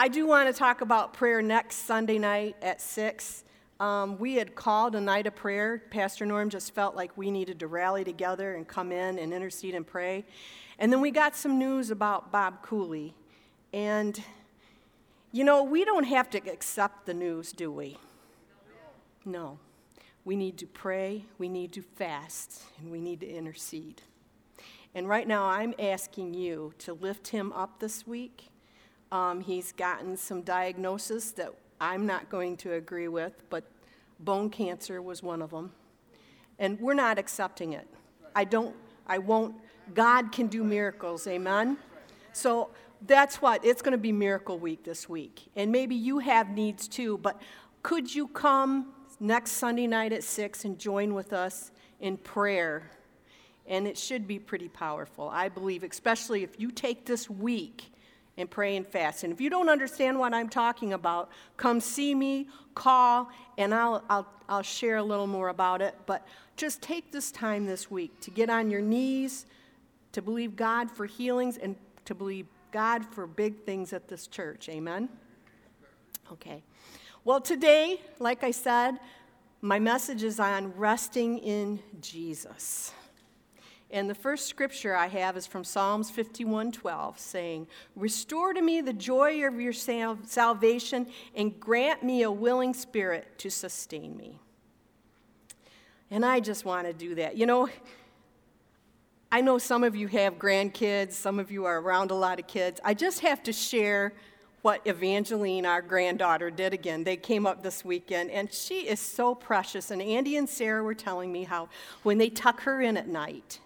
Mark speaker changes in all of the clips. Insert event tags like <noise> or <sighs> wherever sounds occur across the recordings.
Speaker 1: I do want to talk about prayer next Sunday night at 6. Um, we had called a night of prayer. Pastor Norm just felt like we needed to rally together and come in and intercede and pray. And then we got some news about Bob Cooley. And, you know, we don't have to accept the news, do we? No. We need to pray, we need to fast, and we need to intercede. And right now, I'm asking you to lift him up this week. Um, he's gotten some diagnosis that I'm not going to agree with, but bone cancer was one of them. And we're not accepting it. I don't, I won't. God can do miracles, amen? So that's what, it's going to be miracle week this week. And maybe you have needs too, but could you come next Sunday night at 6 and join with us in prayer? And it should be pretty powerful, I believe, especially if you take this week and pray and fast. And if you don't understand what I'm talking about, come see me, call, and I'll, I'll, I'll share a little more about it. But just take this time this week to get on your knees, to believe God for healings, and to believe God for big things at this church. Amen? Okay. Well, today, like I said, my message is on resting in Jesus. And the first scripture I have is from Psalms 51:12 saying, "Restore to me the joy of your salvation and grant me a willing spirit to sustain me." And I just want to do that. You know, I know some of you have grandkids, some of you are around a lot of kids. I just have to share what Evangeline, our granddaughter, did again. They came up this weekend, and she is so precious. And Andy and Sarah were telling me how when they tuck her in at night,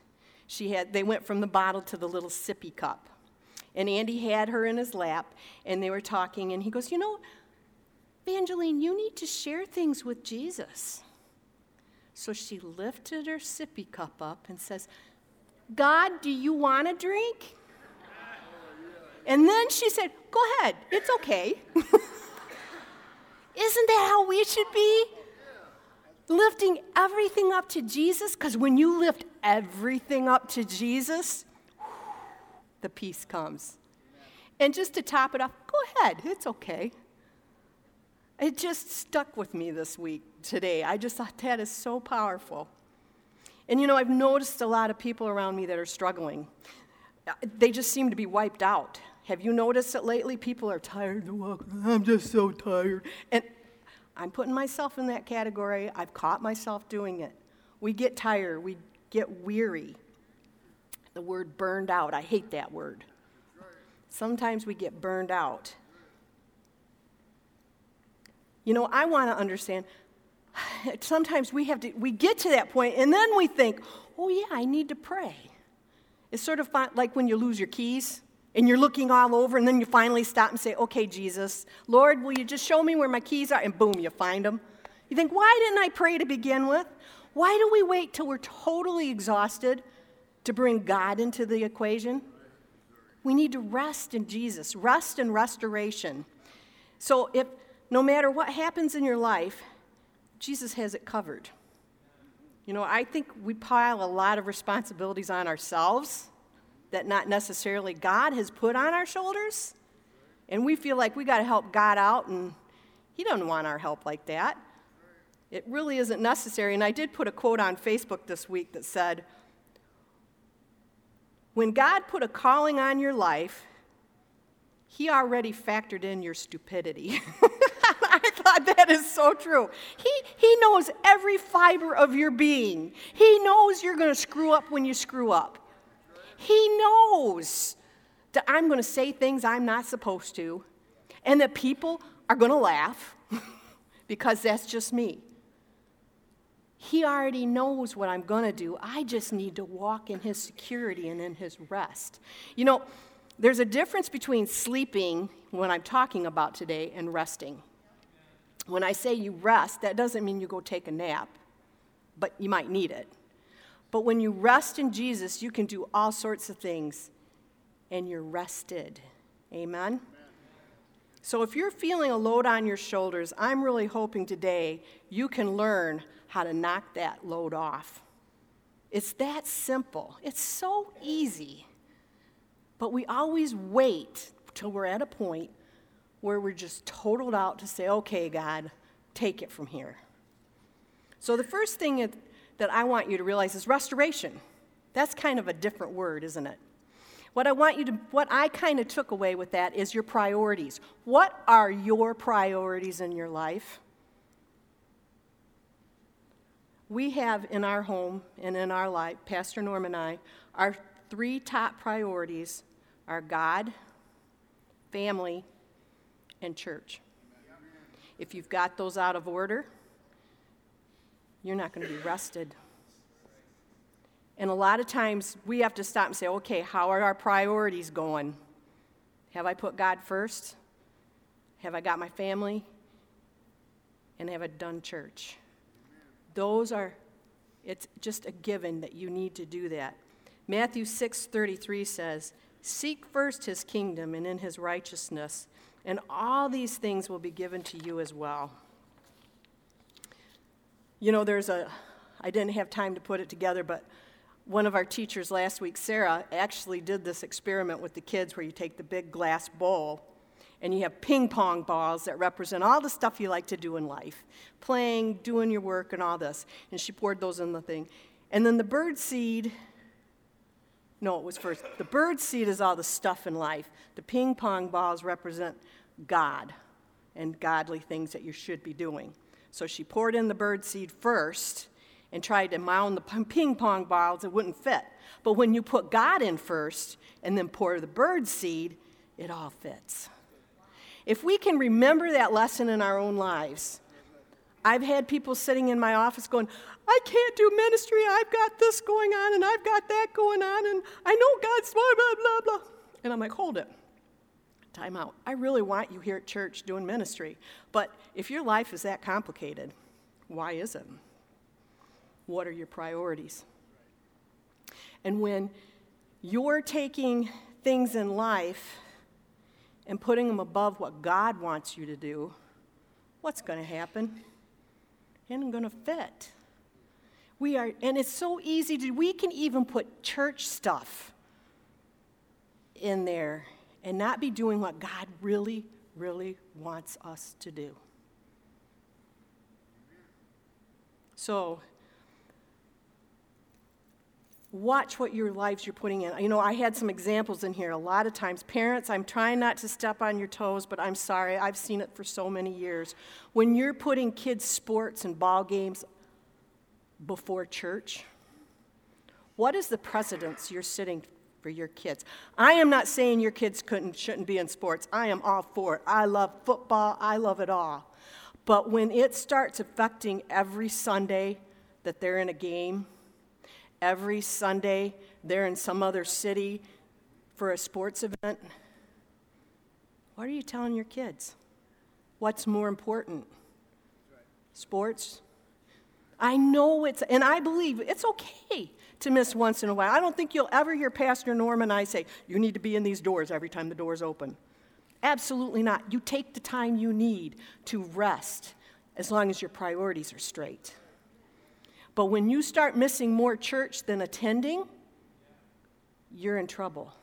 Speaker 1: she had, they went from the bottle to the little sippy cup. And Andy had her in his lap, and they were talking, and he goes, You know, Evangeline, you need to share things with Jesus. So she lifted her sippy cup up and says, God, do you want a drink? And then she said, Go ahead, it's okay. <laughs> Isn't that how we should be? Lifting everything up to Jesus, because when you lift everything up to Jesus, the peace comes. And just to top it off, go ahead, it's okay. It just stuck with me this week, today. I just thought that is so powerful. And you know, I've noticed a lot of people around me that are struggling. They just seem to be wiped out. Have you noticed it lately? People are tired to walk. I'm just so tired. And I'm putting myself in that category. I've caught myself doing it. We get tired, we get weary. The word burned out, I hate that word. Sometimes we get burned out. You know, I want to understand. <sighs> Sometimes we have to, we get to that point and then we think, oh, yeah, I need to pray. It's sort of like when you lose your keys and you're looking all over, and then you finally stop and say, Okay, Jesus, Lord, will you just show me where my keys are? And boom, you find them. You think, Why didn't I pray to begin with? Why do we wait till we're totally exhausted to bring God into the equation? We need to rest in Jesus, rest and restoration. So, if no matter what happens in your life, Jesus has it covered. You know, I think we pile a lot of responsibilities on ourselves that not necessarily God has put on our shoulders. And we feel like we got to help God out, and He doesn't want our help like that. It really isn't necessary. And I did put a quote on Facebook this week that said, When God put a calling on your life, He already factored in your stupidity. <laughs> I thought that is so true. He, he knows every fiber of your being. He knows you're going to screw up when you screw up. He knows that I'm going to say things I'm not supposed to, and that people are going to laugh <laughs> because that's just me. He already knows what I'm going to do. I just need to walk in His security and in His rest. You know, there's a difference between sleeping, when I'm talking about today, and resting. When I say you rest, that doesn't mean you go take a nap, but you might need it. But when you rest in Jesus, you can do all sorts of things and you're rested. Amen? So if you're feeling a load on your shoulders, I'm really hoping today you can learn how to knock that load off. It's that simple. It's so easy. But we always wait till we're at a point where we're just totaled out to say, okay, God, take it from here. So the first thing that I want you to realize is restoration. That's kind of a different word, isn't it? What I want you to, what I kind of took away with that is your priorities. What are your priorities in your life? We have in our home and in our life, Pastor Norm and I, our three top priorities are God, family, and church. If you've got those out of order, you're not going to be rested. And a lot of times we have to stop and say, okay, how are our priorities going? Have I put God first? Have I got my family? And have I done church? Those are, it's just a given that you need to do that. Matthew 6:33 says, "Seek first his kingdom and in his righteousness, and all these things will be given to you as well." You know, there's a I didn't have time to put it together, but one of our teachers last week, Sarah, actually did this experiment with the kids where you take the big glass bowl and you have ping pong balls that represent all the stuff you like to do in life playing, doing your work, and all this. And she poured those in the thing. And then the bird seed no, it was first. The bird seed is all the stuff in life. The ping pong balls represent God and godly things that you should be doing. So she poured in the bird seed first, and tried to mound the ping pong balls, it wouldn't fit. But when you put God in first and then pour the bird seed, it all fits. If we can remember that lesson in our own lives, I've had people sitting in my office going, I can't do ministry. I've got this going on and I've got that going on and I know God's blah, blah, blah, blah. And I'm like, hold it. Time out. I really want you here at church doing ministry. But if your life is that complicated, why is it? What are your priorities? And when you're taking things in life and putting them above what God wants you to do, what's going to happen? It ain't going to fit. We are, and it's so easy to, we can even put church stuff in there and not be doing what God really, really wants us to do. So, watch what your lives you're putting in. You know, I had some examples in here. A lot of times, parents, I'm trying not to step on your toes, but I'm sorry. I've seen it for so many years. When you're putting kids' sports and ball games before church, what is the precedence you're setting for your kids? I am not saying your kids couldn't shouldn't be in sports. I am all for it. I love football. I love it all. But when it starts affecting every Sunday that they're in a game, every Sunday they're in some other city for a sports event. What are you telling your kids? What's more important? Sports? I know it's, and I believe it's okay to miss once in a while. I don't think you'll ever hear Pastor Norm and I say, You need to be in these doors every time the doors open. Absolutely not. You take the time you need to rest as long as your priorities are straight. But when you start missing more church than attending, you're in trouble.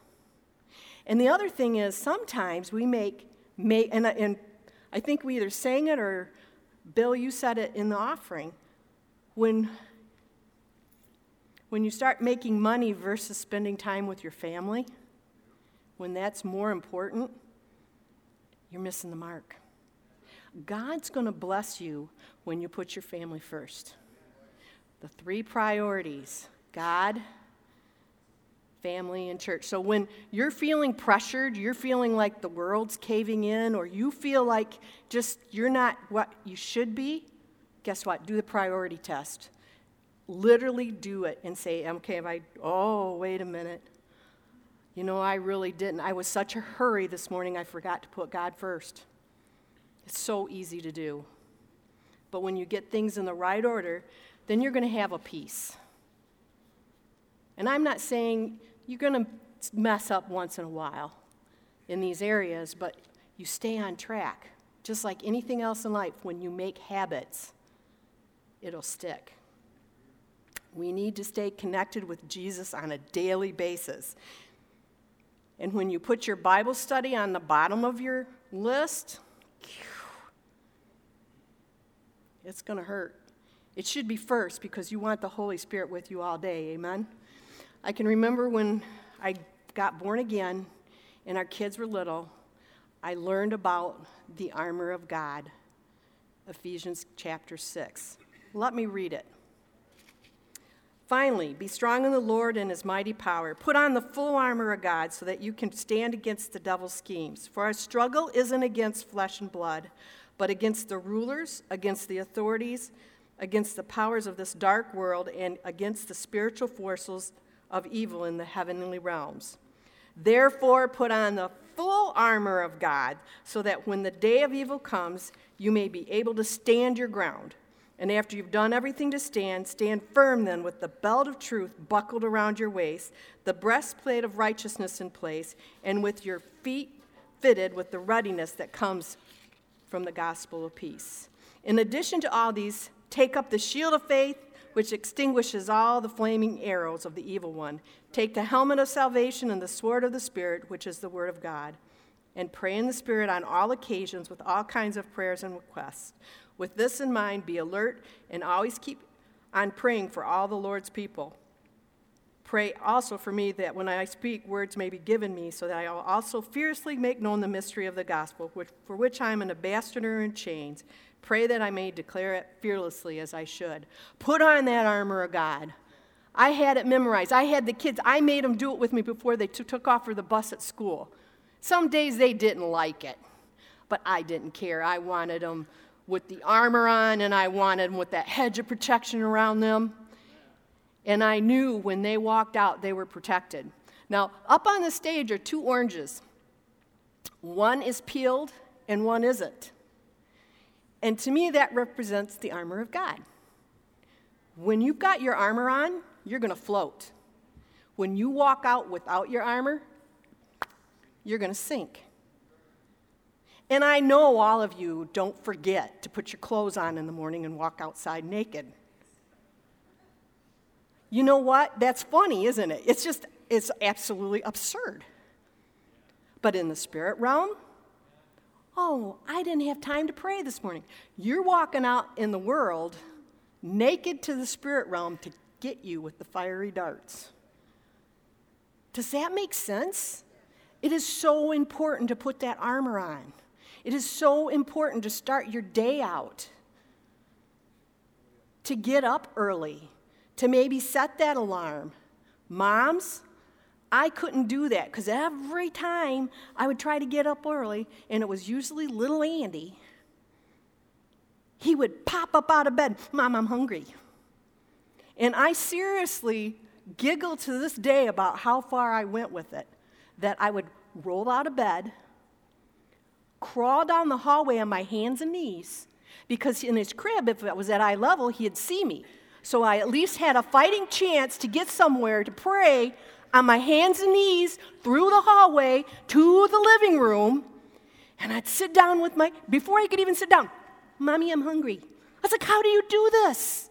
Speaker 1: And the other thing is, sometimes we make, make and, and I think we either sang it or Bill, you said it in the offering. When, when you start making money versus spending time with your family, when that's more important, you're missing the mark. God's going to bless you when you put your family first the three priorities God, family, and church. So when you're feeling pressured, you're feeling like the world's caving in, or you feel like just you're not what you should be, guess what? Do the priority test. Literally do it and say, okay, if I, oh, wait a minute. You know, I really didn't. I was such a hurry this morning, I forgot to put God first. It's so easy to do. But when you get things in the right order, then you're going to have a peace. And I'm not saying you're going to mess up once in a while in these areas, but you stay on track. Just like anything else in life, when you make habits, it'll stick. We need to stay connected with Jesus on a daily basis. And when you put your Bible study on the bottom of your list, it's going to hurt. It should be first because you want the Holy Spirit with you all day. Amen? I can remember when I got born again and our kids were little, I learned about the armor of God, Ephesians chapter 6. Let me read it. Finally, be strong in the Lord and his mighty power. Put on the full armor of God so that you can stand against the devil's schemes. For our struggle isn't against flesh and blood, but against the rulers, against the authorities, against the powers of this dark world, and against the spiritual forces of evil in the heavenly realms. Therefore, put on the full armor of God so that when the day of evil comes, you may be able to stand your ground. And after you've done everything to stand, stand firm then with the belt of truth buckled around your waist, the breastplate of righteousness in place, and with your feet fitted with the readiness that comes from the gospel of peace. In addition to all these, take up the shield of faith, which extinguishes all the flaming arrows of the evil one. Take the helmet of salvation and the sword of the Spirit, which is the word of God. And pray in the Spirit on all occasions with all kinds of prayers and requests. With this in mind, be alert and always keep on praying for all the Lord's people. Pray also for me that when I speak, words may be given me, so that I will also fiercely make known the mystery of the gospel, which, for which I am an ambassador in chains. Pray that I may declare it fearlessly as I should. Put on that armor of God. I had it memorized. I had the kids, I made them do it with me before they t- took off for the bus at school. Some days they didn't like it, but I didn't care. I wanted them with the armor on, and I wanted them with that hedge of protection around them. And I knew when they walked out, they were protected. Now, up on the stage are two oranges. One is peeled and one isn't. And to me, that represents the armor of God. When you've got your armor on, you're going to float. When you walk out without your armor, you're going to sink. And I know all of you don't forget to put your clothes on in the morning and walk outside naked. You know what? That's funny, isn't it? It's just, it's absolutely absurd. But in the spirit realm, oh, I didn't have time to pray this morning. You're walking out in the world naked to the spirit realm to get you with the fiery darts. Does that make sense? It is so important to put that armor on. It is so important to start your day out, to get up early, to maybe set that alarm. Moms, I couldn't do that because every time I would try to get up early, and it was usually little Andy, he would pop up out of bed, Mom, I'm hungry. And I seriously giggle to this day about how far I went with it. That I would roll out of bed, crawl down the hallway on my hands and knees because in his crib, if it was at eye level, he'd see me. So I at least had a fighting chance to get somewhere to pray on my hands and knees through the hallway to the living room. And I'd sit down with my, before I could even sit down, Mommy, I'm hungry. I was like, How do you do this?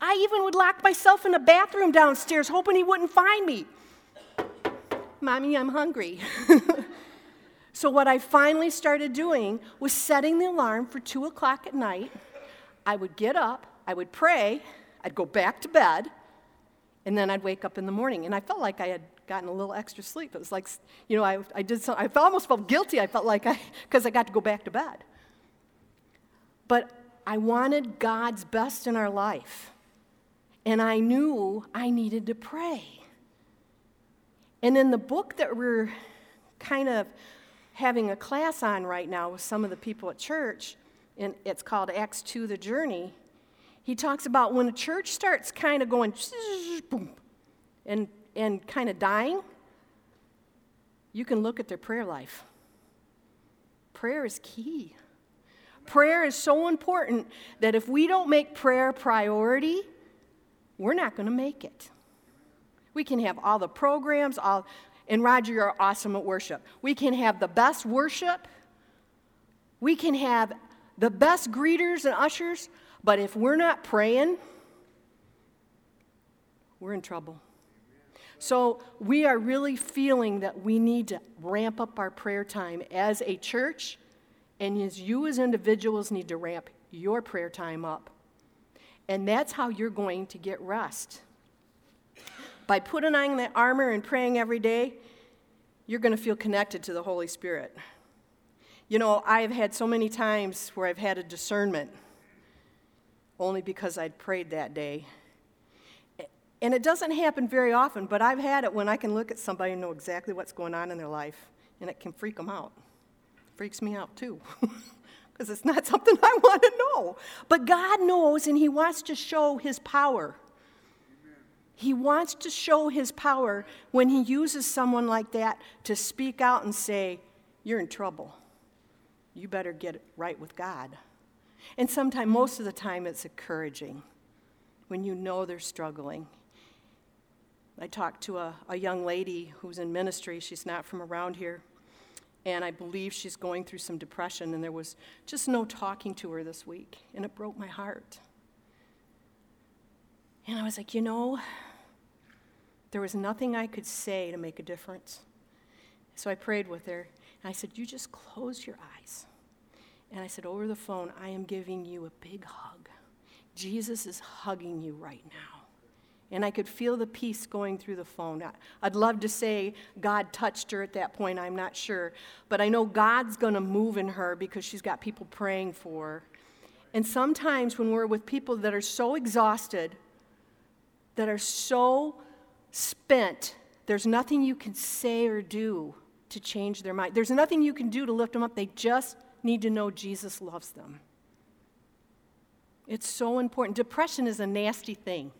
Speaker 1: I even would lock myself in a bathroom downstairs, hoping he wouldn't find me. Mommy, I'm hungry. <laughs> So, what I finally started doing was setting the alarm for 2 o'clock at night. I would get up, I would pray, I'd go back to bed, and then I'd wake up in the morning. And I felt like I had gotten a little extra sleep. It was like, you know, I, I did some, I almost felt guilty. I felt like I, because I got to go back to bed. But I wanted God's best in our life. And I knew I needed to pray. And in the book that we're kind of having a class on right now with some of the people at church, and it's called Acts 2 The Journey. He talks about when a church starts kind of going boom, and, and kind of dying, you can look at their prayer life. Prayer is key. Prayer is so important that if we don't make prayer priority, we're not going to make it. We can have all the programs, all and Roger, you're awesome at worship. We can have the best worship, we can have the best greeters and ushers, but if we're not praying, we're in trouble. So we are really feeling that we need to ramp up our prayer time as a church, and as you as individuals need to ramp your prayer time up. And that's how you're going to get rest. By putting on the armor and praying every day, you're going to feel connected to the Holy Spirit. You know, I've had so many times where I've had a discernment only because I'd prayed that day. And it doesn't happen very often, but I've had it when I can look at somebody and know exactly what's going on in their life, and it can freak them out. Freaks me out too, <laughs> because it's not <laughs> something I want to know. But God knows, and He wants to show His power. He wants to show His power when He uses someone like that to speak out and say, You're in trouble. You better get right with God. And sometimes, most of the time, it's encouraging when you know they're struggling I talked to a, a young lady who's in ministry. She's not from around here. And I believe she's going through some depression, and there was just no talking to her this week. And it broke my heart. And I was like, you know, there was nothing I could say to make a difference. So I prayed with her, and I said, You just close your eyes. And I said, Over the phone, I am giving you a big hug. Jesus is hugging you right now. And I could feel the peace going through the phone. I'd love to say God touched her at that point, I'm not sure. But I know God's going to move in her because she's got people praying for her. And sometimes when we're with people that are so exhausted, that are so spent, there's nothing you can say or do to change their mind. There's nothing you can do to lift them up. They just need to know Jesus loves them. It's so important. Depression is a nasty thing.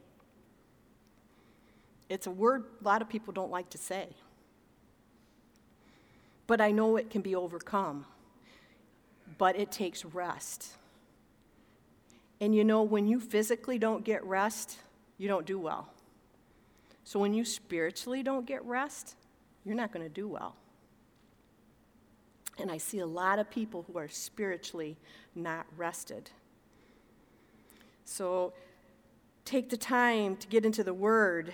Speaker 1: It's a word a lot of people don't like to say. But I know it can be overcome. But it takes rest. And you know, when you physically don't get rest, you don't do well. So when you spiritually don't get rest, you're not going to do well. And I see a lot of people who are spiritually not rested. So take the time to get into the Word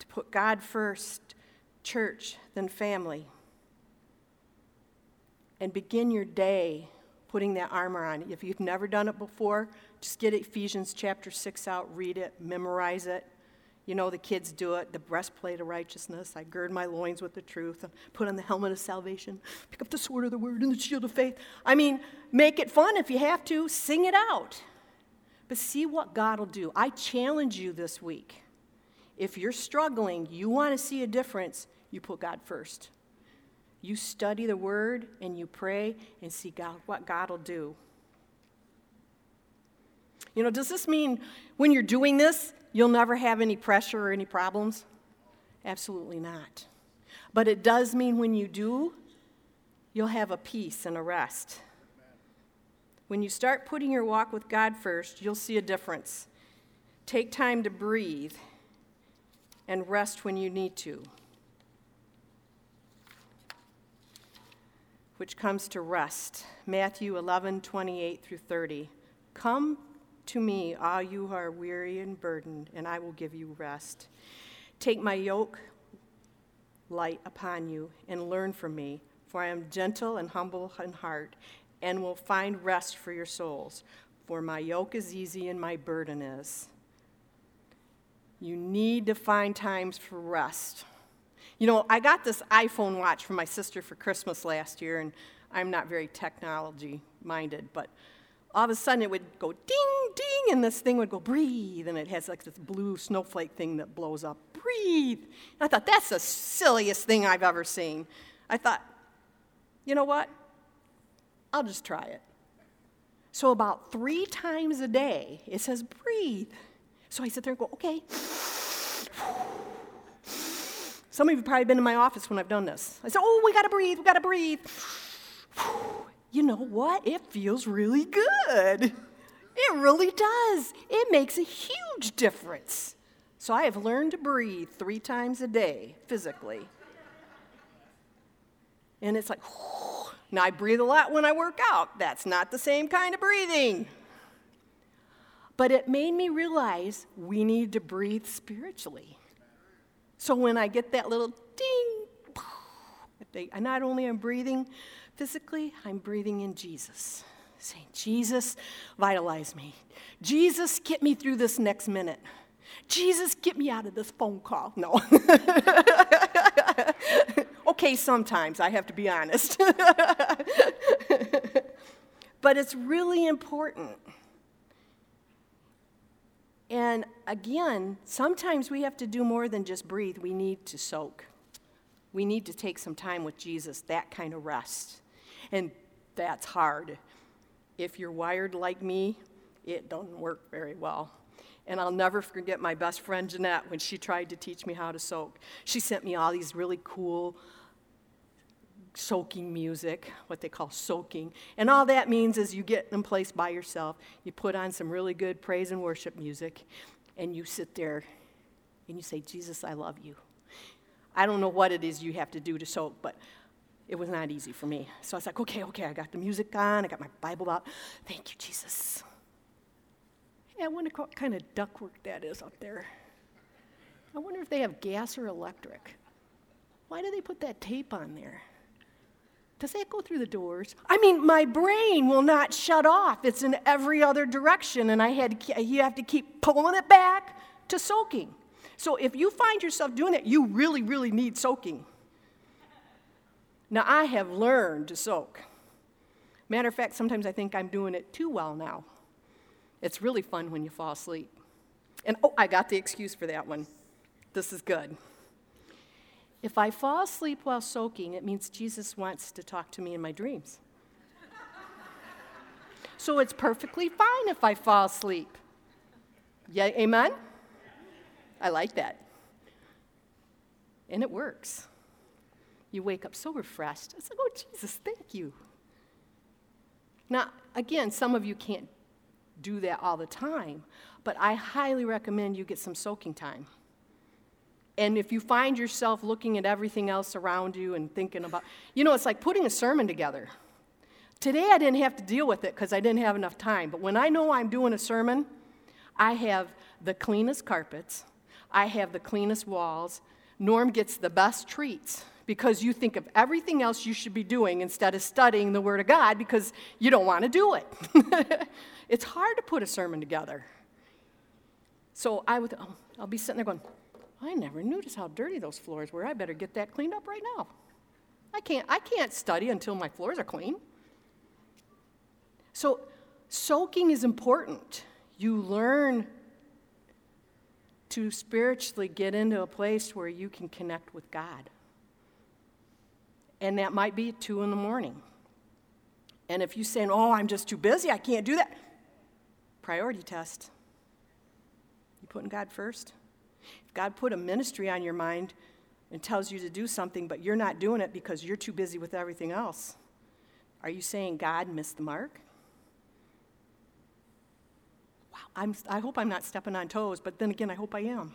Speaker 1: to put God first, church, then family. And begin your day putting that armor on. If you've never done it before, just get Ephesians chapter 6 out, read it, memorize it. You know, the kids do it, the breastplate of righteousness. I gird my loins with the truth, and put on the helmet of salvation, pick up the sword of the word and the shield of faith. I mean, make it fun if you have to, sing it out. But see what God will do. I challenge you this week if you're struggling, you want to see a difference, you put God first. You study the word and you pray and see God, what God will do. You know, does this mean when you're doing this, you'll never have any pressure or any problems? Absolutely not. But it does mean when you do, you'll have a peace and a rest. When you start putting your walk with God first, you'll see a difference. Take time to breathe and rest when you need to. Which comes to rest. Matthew 11, 28 through 30. Come to me, all you who are weary and burdened, and I will give you rest. Take my yoke light upon you and learn from me, for I am gentle and humble in heart, and will find rest for your souls. For my yoke is easy and my burden is. You need to find times for rest. You know, I got this iPhone watch from my sister for Christmas last year, and I'm not very technology minded, but all of a sudden it would go ding, ding, and this thing would go breathe, and it has like this blue snowflake thing that blows up. Breathe. And I thought, that's the silliest thing I've ever seen. I thought, you know what? I'll just try it. So, about three times a day, it says breathe. So I sit there and go, okay. Some of you have probably been in my office when I've done this. I said, oh, we gotta breathe, we gotta breathe. You know what? It feels really good. It really does. It makes a huge difference. So I have learned to breathe three times a day physically. And it's like, <sighs> now I breathe a lot when I work out. That's not the same kind of breathing. But it made me realize we need to breathe spiritually. So when I get that little ding, <sighs> I not only am breathing physically, I'm breathing in Jesus. Saying, Jesus, vitalize me. Jesus, get me through this next minute. Jesus, get me out of this phone call. No. <laughs> okay, sometimes, I have to be honest. <laughs> but it's really important. And again, sometimes we have to do more than just breathe, we need to soak. We need to take some time with Jesus, that kind of rest. And that's hard. If you're wired like me, it doesn't work very well. And I'll never forget my best friend Jeanette when she tried to teach me how to soak. She sent me all these really cool soaking music, what they call soaking. And all that means is you get in place by yourself, you put on some really good praise and worship music, and you sit there and you say, Jesus, I love you. I don't know what it is you have to do to soak, but it was not easy for me. So I was like, okay, okay, I got the music on, I got my Bible out. Thank you, Jesus. Yeah, I wonder what kind of ductwork that is up there. I wonder if they have gas or electric. Why do they put that tape on there? Does that go through the doors? I mean, my brain will not shut off. It's in every other direction, and I had you have to keep pulling it back to soaking. So if you find yourself doing it, you really, really need soaking. Now, I have learned to soak. Matter of fact, sometimes I think I'm doing it too well now. It's really fun when you fall asleep. And oh, I got the excuse for that one. This is good. If I fall asleep while soaking, it means Jesus wants to talk to me in my dreams. so it's perfectly fine if I fall asleep. Yeah, amen? I like that. And it works. You wake up so refreshed. It's like, oh, Jesus, thank you. Now, again, some of you can't do that all the time, but I highly recommend you get some soaking time. And if you find yourself looking at everything else around you and thinking about, you know, it's like putting a sermon together. Today I didn't have to deal with it because I didn't have enough time. But when I know I'm doing a sermon, I have the cleanest carpets, I have the cleanest walls. Norm gets the best treats because you think of everything else you should be doing instead of studying the Word of God because you don't want to do it. <laughs> it's hard to put a sermon together. So I would, oh, I'll be sitting there going, I never noticed how dirty those floors were. I better get that cleaned up right now. I can't, I can't study until my floors are clean. So, soaking is important. You learn to spiritually get into a place where you can connect with God. And that might be 2 in the morning. And if you're saying, oh, I'm just too busy, I can't do that, priority test. You putting God first? If God put a ministry on your mind and tells you to do something, but you're not doing it because you're too busy with everything else, are you saying God missed the mark? Wow, I'm, I hope I'm not stepping on toes, but then again, I hope I am.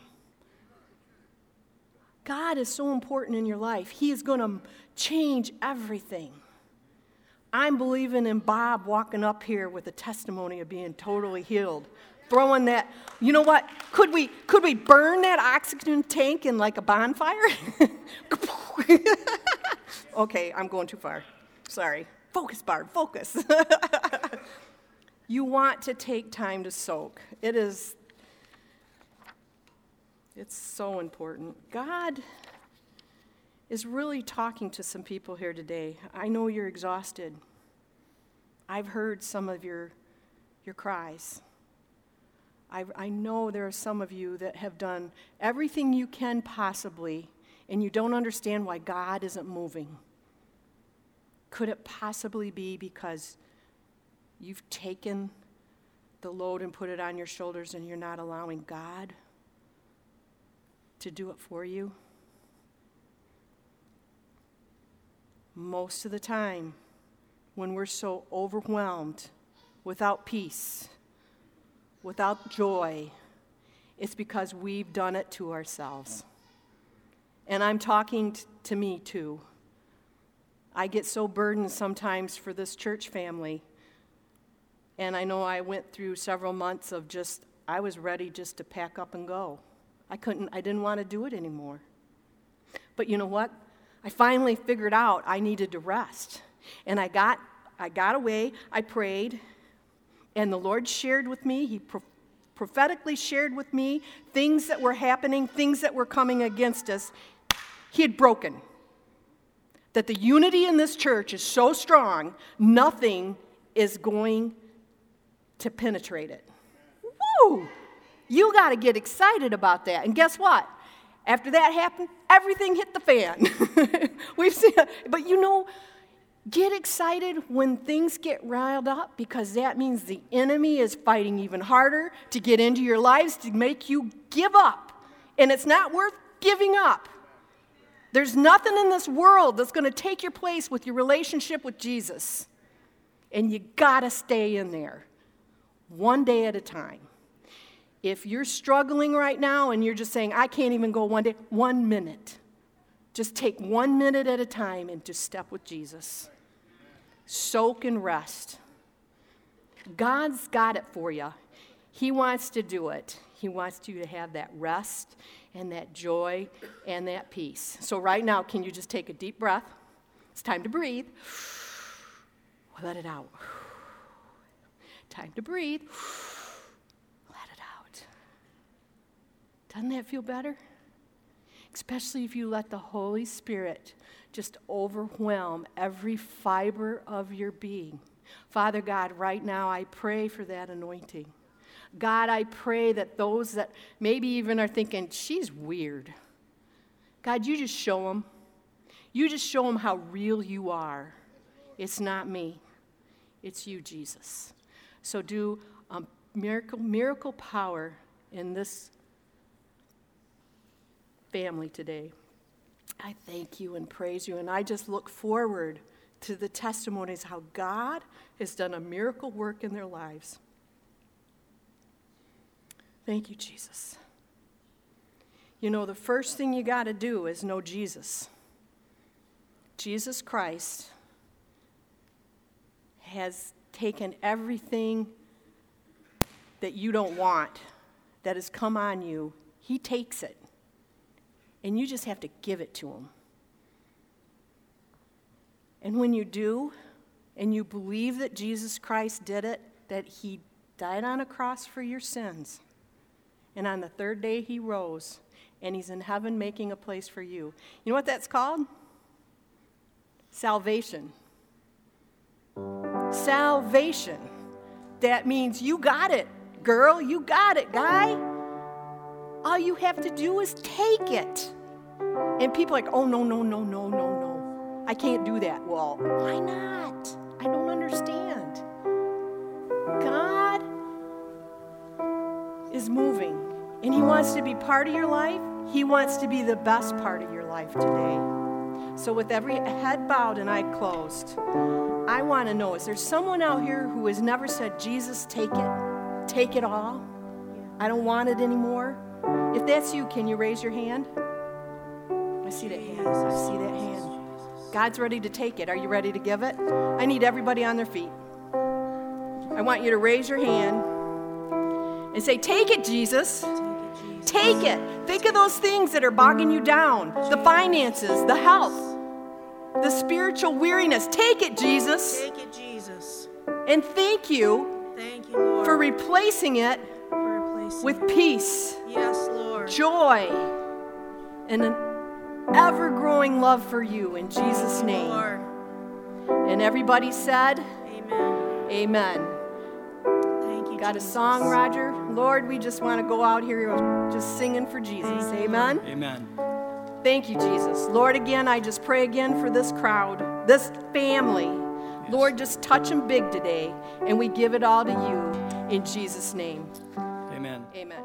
Speaker 1: God is so important in your life. He is going to change everything. I'm believing in Bob walking up here with a testimony of being totally healed throwing that you know what? Could we could we burn that oxygen tank in like a bonfire? <laughs> Okay i'm going too far. Sorry. Focus barb focus. <laughs> You want to take time to soak. It is it's so important. God is really talking to some people here today. I know you're exhausted. I've heard some of your your cries. I, I know there are some of you that have done everything you can possibly, and you don't understand why God isn't moving. Could it possibly be because you've taken the load and put it on your shoulders and you're not allowing God to do it for you? Most of the time, when we're so overwhelmed without peace, without joy, it's because we've done it to ourselves. And I'm talking t- to me too. I get so burdened sometimes for this church family. And I know I went through several months of just, I was ready just to pack up and go. I couldn't, I didn't want to do it anymore. But you know what? I finally figured out I needed to rest. And I got, I got away, I prayed, and the Lord shared with me. He pro- prophetically shared with me things that were happening, things that were coming against us. He had broken. That the unity in this church is so strong, nothing is going to penetrate it. Woo! You got to get excited about that. And guess what? After that happened, everything hit the fan. <laughs> We've seen. But you know, get excited when things get riled up because that means the enemy is fighting even harder to get into your lives to make you give up. And it's not worth giving up. There's nothing in this world that's going to take your place with your relationship with Jesus. And you got to stay in there one day at a time. If you're struggling right now and you're just saying, I can't even go one day, one minute. Just take one minute at a time and just step with Jesus. Soak and rest. God's got it for you. He wants to do it. He wants you to have that rest and that joy and that peace. So, right now, can you just take a deep breath? It's time to breathe. Let it out. Time to breathe. Let it out. Doesn't that feel better? Especially if you let the Holy Spirit just overwhelm every fiber of your being. Father God, right now I pray for that anointing. God, I pray that those that maybe even are thinking, she's weird. God, you just show them. You just show them how real you are. It's not me, it's you, Jesus. So do a miracle, miracle power in this family today. I thank you and praise you, and I just look forward to the testimonies how God has done a miracle work in their lives. Thank you, Jesus. You know, the first thing you got to do is know Jesus. Jesus Christ has taken everything that you don't want that has come on you, He takes it. And you just have to give it to Him. And when you do, and you believe that Jesus Christ did it, that He died on a cross for your sins, and on the third day He rose, and He's in heaven making a place for you. You know what that's called? Salvation. Salvation. That means you got it, girl, you got it, guy. All you have to do is take it. And people are like, oh, no, no, no, no, no, no. I can't do that. Well, why not? I don't understand. God is moving, and He wants to be part of your life. He wants to be the best part of your life today. So, with every head bowed and eye closed, I want to know is there someone out here who has never said, Jesus, take it? Take it all? I don't want it anymore? If that's you, can you raise your hand? I see that hand. I see that hand. God's ready to take it. Are you ready to give it? I need everybody on their feet. I want you to raise your hand and say, Take it, Jesus. Take it. Think of those things that are bogging you down the finances, the health the spiritual weariness. Take it, Jesus.
Speaker 2: Take it, Jesus.
Speaker 1: And thank you,
Speaker 2: thank you Lord,
Speaker 1: for replacing it with peace. Joy, and an ever growing love for you in Jesus' name.
Speaker 2: Lord.
Speaker 1: And everybody said,
Speaker 2: Amen.
Speaker 1: Amen.
Speaker 2: Thank you.
Speaker 1: Got a song, Roger? Lord, we just want to go out here just singing for Jesus. Amen.
Speaker 3: Amen.
Speaker 1: Thank you, Jesus. Lord, again, I just pray again for this crowd, this family. Lord, just touch them big today, and we give it all to you in Jesus' name.
Speaker 3: Amen.
Speaker 1: Amen.